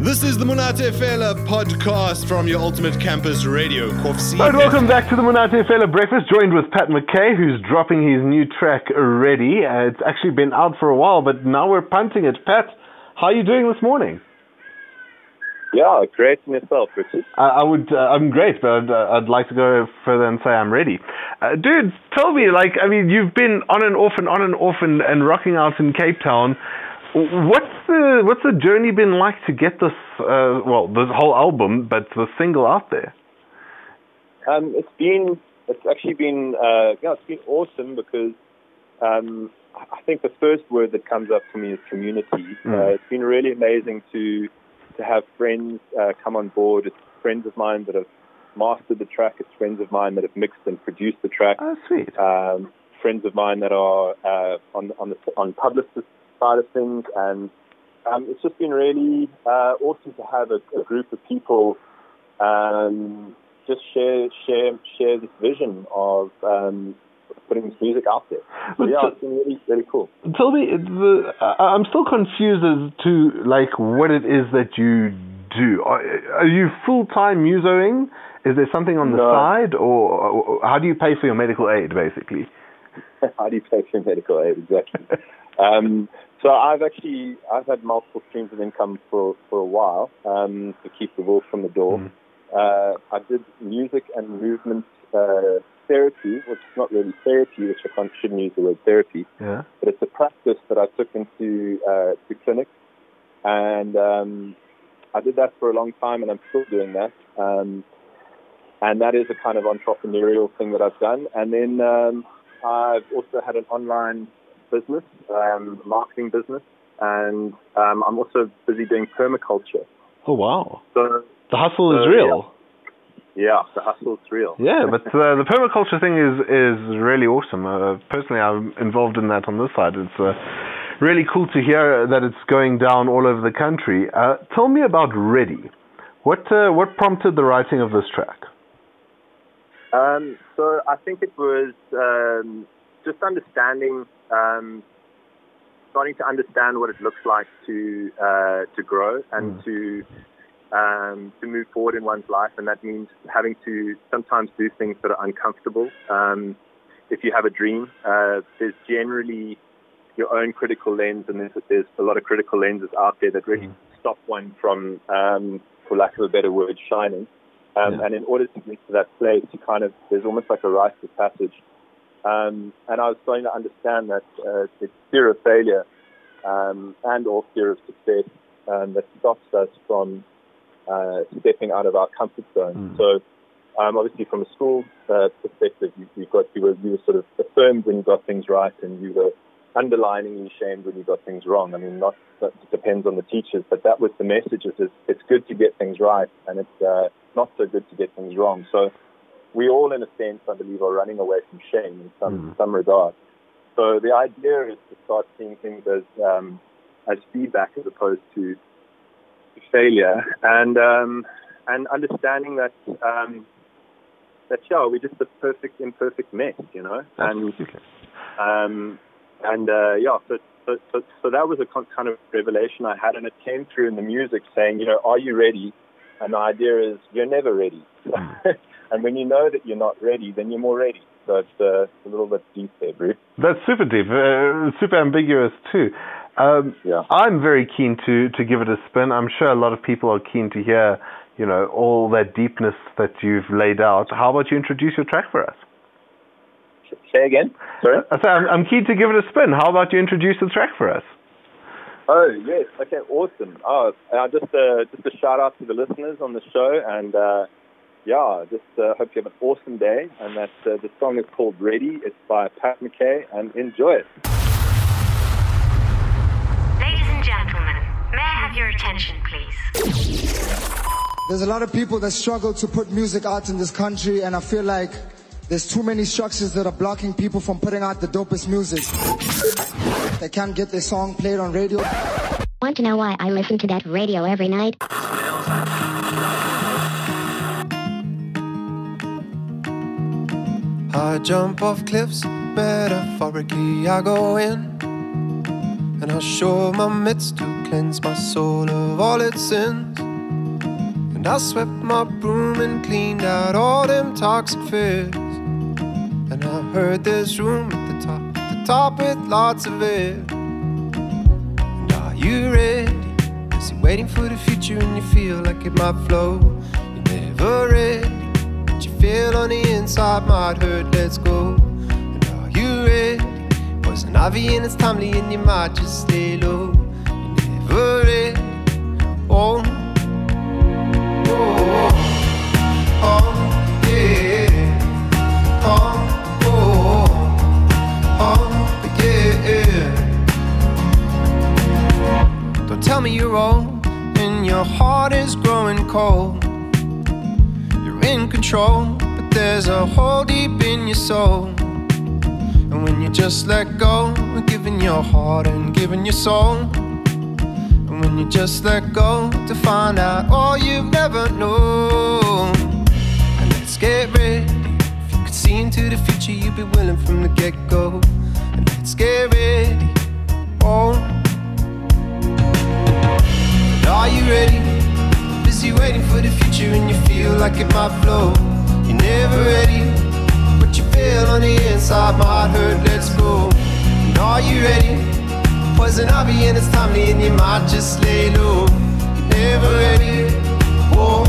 This is the Monate Fela podcast from your ultimate campus radio. Kovsie. And welcome back to the Monate Fela Breakfast, joined with Pat McCay, who's dropping his new track already. Uh, it's actually been out for a while, but now we're punting it. Pat, how are you doing this morning? Yeah, great in yourself, Richard. I, I would, uh, I'm great, but I'd, uh, I'd, like to go further and say I'm ready. Uh, dude, tell me, like, I mean, you've been on and off and on and off and, and rocking out in Cape Town. What's the what's the journey been like to get this uh, well this whole album, but the single out there? Um, it's been it's actually been uh, yeah it's been awesome because um, I think the first word that comes up to me is community. Mm. Uh, it's been really amazing to to have friends uh, come on board. It's friends of mine that have mastered the track. It's friends of mine that have mixed and produced the track. Oh, sweet. Um, friends of mine that are uh, on on the on publicist side of things, and um, it's just been really uh, awesome to have a, a group of people um, just share share share this vision of um, putting this music out there. So, yeah, it's been really really cool. Tell me, the, I'm still confused as to like what it is that you do. Are, are you full time musoing? Is there something on the no. side, or, or how do you pay for your medical aid, basically? how do you pay for your medical aid exactly? um, so I've actually I've had multiple streams of income for for a while um, to keep the wolf from the door. Mm. Uh, I did music and movement uh, therapy, which is not really therapy, which I can't, shouldn't use the word therapy, yeah. but it's a practice that I took into uh, to clinics, and um, I did that for a long time, and I'm still doing that. Um, and that is a kind of entrepreneurial thing that I've done. And then um, I've also had an online business, um, marketing business, and um, I'm also busy doing permaculture. Oh wow! So the hustle is real. Yeah. yeah. the hustle is real. Yeah, but uh, the permaculture thing is is really awesome. Uh, personally, I'm involved in that on this side. It's uh, really cool to hear that it's going down all over the country. Uh, tell me about Ready. What uh, what prompted the writing of this track? Um, so I think it was um, just understanding um, starting to understand what it looks like to uh, to grow and mm. to um, to move forward in one's life, and that means having to sometimes do things that are uncomfortable. Um, if you have a dream, uh, there's generally your own critical lens, and there's, there's a lot of critical lenses out there that really mm. stop one from, um, for lack of a better word, shining. Um, yeah. And in order to get to that place, you kind of there's almost like a rite of passage um, and I was starting to understand that uh, it's fear of failure um, and or fear of success um, that stops us from uh, stepping out of our comfort zone. Mm. So, um, obviously, from a school uh, perspective, you, you got you were you were sort of affirmed when you got things right, and you were underliningly shamed when you got things wrong. I mean, not that depends on the teachers, but that was the message: is it's, it's good to get things right, and it's uh, not so good to get things wrong. So we all, in a sense, I believe, are running away from shame in some mm. some regard. So the idea is to start seeing things as um, as feedback as opposed to failure, and um, and understanding that um, that yeah, we're just a perfect imperfect mess, you know, and um, and uh, yeah, so, so so so that was a kind of revelation I had, and it came through in the music, saying, you know, are you ready? And the idea is you're never ready. Hmm. And when you know that you're not ready, then you're more ready. So it's, uh, a little bit deep there, Bruce. That's super deep, uh, super ambiguous too. Um, yeah. I'm very keen to, to give it a spin. I'm sure a lot of people are keen to hear, you know, all that deepness that you've laid out. How about you introduce your track for us? Say again. Sorry. I'm, I'm keen to give it a spin. How about you introduce the track for us? Oh yes, okay, awesome. Oh, uh, just uh, just a shout out to the listeners on the show, and uh, yeah, just uh, hope you have an awesome day. And that uh, the song is called Ready. It's by Pat McCay, and enjoy it. Ladies and gentlemen, may I have your attention, please? There's a lot of people that struggle to put music out in this country, and I feel like there's too many structures that are blocking people from putting out the dopest music. They can't get their song played on radio. Want to know why I listen to that radio every night? I jump off cliffs, metaphorically I go in. And I show my mitts to cleanse my soul of all its sins. And I swept my broom and cleaned out all them toxic fears. And I heard there's room at the top, at the top with lots of air. And are you ready? Is it waiting for the future and you feel like it might flow? You're never ready, you feel on the inside might hurt. Let's go. And are you ready? Poison ivy and it's timely and you might just stay low. You never ready. Oh. Control, but there's a hole deep in your soul. And when you just let go, we're giving your heart and giving your soul. And when you just let go to find out all you've never known. And let's get ready. If you could see into the future, you'd be willing from the get go. And let's get ready. Oh. And are you ready? Waiting for the future and you feel like it might flow. You're never ready. but you feel on the inside might hurt. Let's go. And are you ready? Poison ivy and it's timely and you might just lay low. You're never ready. Whoa.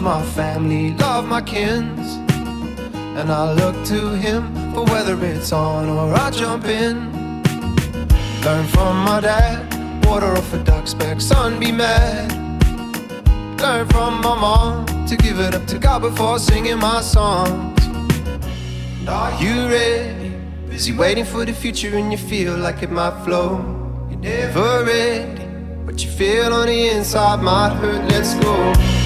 My family, love my kins. And I look to him for whether it's on or I jump in. Learn from my dad, water off a duck's back, son be mad. Learn from my mom to give it up to God before singing my songs. And are you ready? Busy waiting for the future and you feel like it might flow. You're never ready. What you feel on the inside might hurt. Let's go.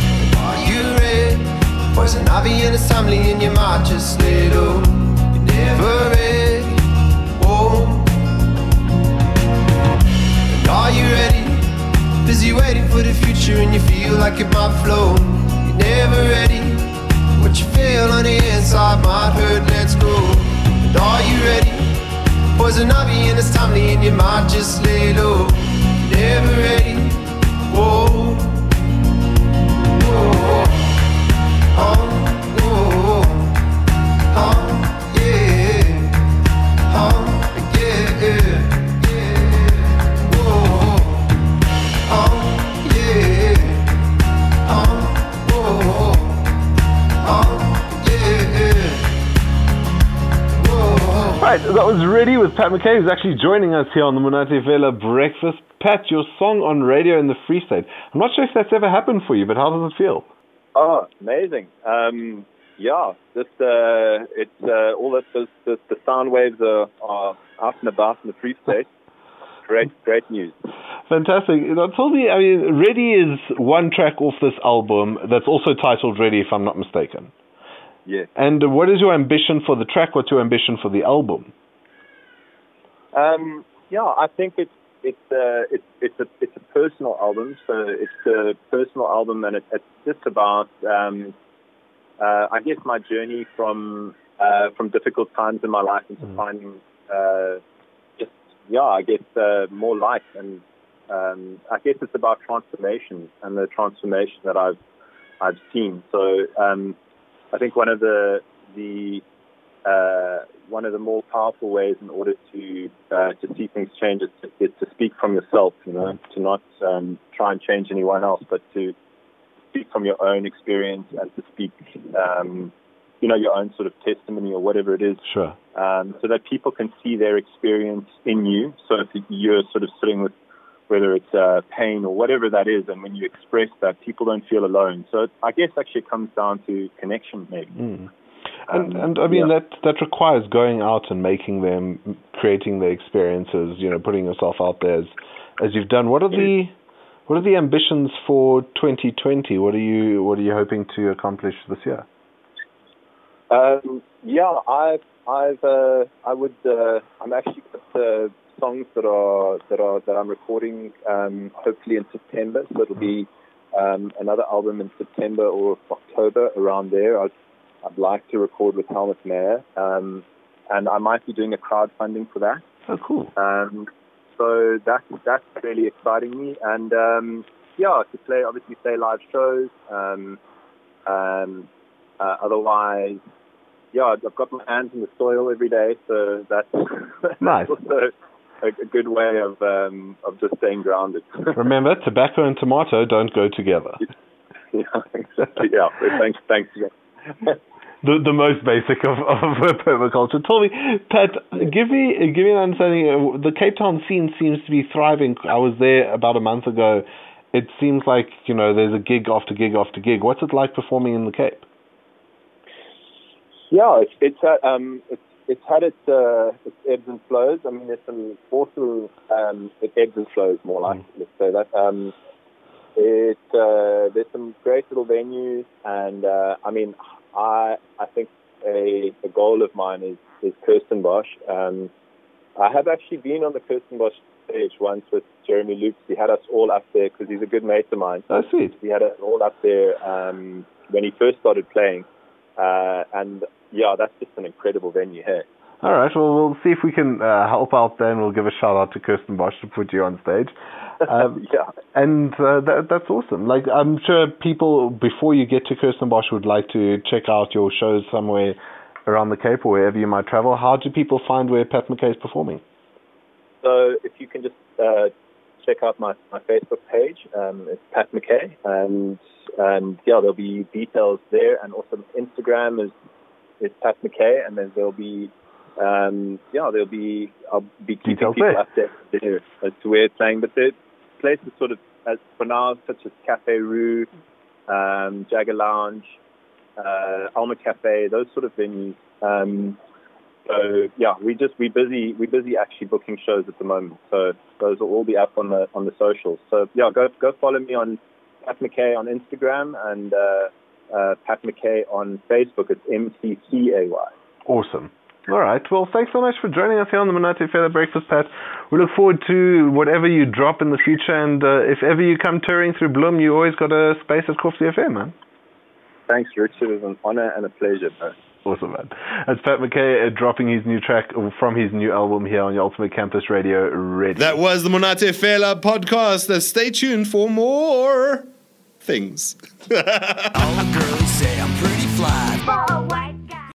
Poison ivy and it's timely and you might just low. You're never ready. Whoa. And are you ready? Busy waiting for the future and you feel like it might flow. You're never ready. What you feel on the inside might hurt. Let's go. And are you ready? Poison ivy and it's timely and you might just lay low. You're never ready. Whoa. Right, that was Ready with Pat McCay, who's actually joining us here on the Monate Fela Breakfast. Pat, your song on radio in the Free State. I'm not sure if that's ever happened for you, but how does it feel? Oh, amazing. Um, yeah, just uh, it's uh, all that the, the, the sound waves are, are out and about in the Free State. Great, great news. Fantastic. Now, tell me, I mean, Ready is one track off this album that's also titled Ready, if I'm not mistaken. Yes. And what is your ambition for the track? What's your ambition for the album? Um, yeah, I think it's it's uh, it's it's a it's a personal album. So it's a personal album, and it, it's just about um, uh, I guess my journey from uh, from difficult times in my life into finding uh, just yeah, I guess uh, more light, and um, I guess it's about transformation and the transformation that I've I've seen. So um, I think one of the the uh, one of the more powerful ways in order to uh, to see things change is to, is to speak from yourself. You know, to not um, try and change anyone else, but to speak from your own experience and to speak, um, you know, your own sort of testimony or whatever it is, Sure. um, so that people can see their experience in you. So if you're sort of sitting with whether it's uh, pain or whatever that is, and when you express that, people don't feel alone. So I guess actually it comes down to connection, maybe. Mm. And Um, and I mean yeah. that that requires going out and making them, creating the experiences. You know, putting yourself out there as as you've done. What are the what are the ambitions for 2020? What are you what are you hoping to accomplish this year? Um, yeah, I've, I've, uh, I would, uh, I'm actually got uh, songs that are that are that I'm recording um, hopefully in September. So it'll be um, another album in September or October around there. I'd, I'd like to record with Helmut Mayer, um, and I might be doing a crowdfunding for that. Oh, cool. Um, so that's that's really exciting me, and um, yeah, to play obviously play live shows. Um, um, uh, otherwise, yeah, I've got my hands in the soil every day, so that's, Nice. also a, a good way of um, of just staying grounded. Remember, tobacco and tomato don't go together. yeah, exactly. Yeah, thanks, thanks again. The the most basic of of permaculture. Tell me, Pat, give me give me an understanding. uh, The Cape Town scene seems to be thriving. I was there about a month ago. It seems like you know there's a gig after gig after gig. What's it like performing in the Cape? Yeah, it's it's had, um it's it's had its uh, its ebbs and flows. I mean, there's some awesome um, it ebbs and flows more like let's say that. Um, it uh, there's some great little venues, and uh, I mean, I I think a, a goal of mine is is Kirstenbosch. Um, I have actually been on the Kirstenbosch stage once with Jeremy Loops. He had us all up there because he's a good mate of mine. Oh, sweet. He had us all up there um, when he first started playing, uh, and yeah, that's just an incredible venue here. All right. Well, we'll see if we can uh, help out. Then we'll give a shout out to Kirstenbosch to put you on stage. Um, yeah. and uh, that, that's awesome. Like I'm sure people before you get to Kirstenbosch would like to check out your shows somewhere around the Cape or wherever you might travel. How do people find where Pat McCay is performing? So if you can just uh, check out my, my Facebook page, um, it's Pat McCay, and and yeah, there'll be details there, and also Instagram is is Pat McCay, and then there'll be um, yeah, there'll be I'll be keeping Details people there. updated there as to where it's playing, but the places sort of as for now, such as Cafe Roux, um, Jagger Lounge, uh, Alma Cafe, those sort of venues. Um, so yeah, we just we busy we busy actually booking shows at the moment. So those will all be up on the on the socials. So yeah, go go follow me on Pat McCay on Instagram and uh, uh, Pat McCay on Facebook. It's M C C A Y. Awesome. All right. Well, thanks so much for joining us here on the Monate Fela Breakfast, Pat. We look forward to whatever you drop in the future, and uh, if ever you come touring through Bloem, you always got a space at Kovsie FM, man. Thanks, Richard. It was an honor and a pleasure. Bro. Awesome, man. That's Pat McCay uh, dropping his new track from his new album here on your Ultimate Campus Radio. Ready. That was the Monate Fela podcast. Uh, stay tuned for more things. All the girls say I'm pretty fly.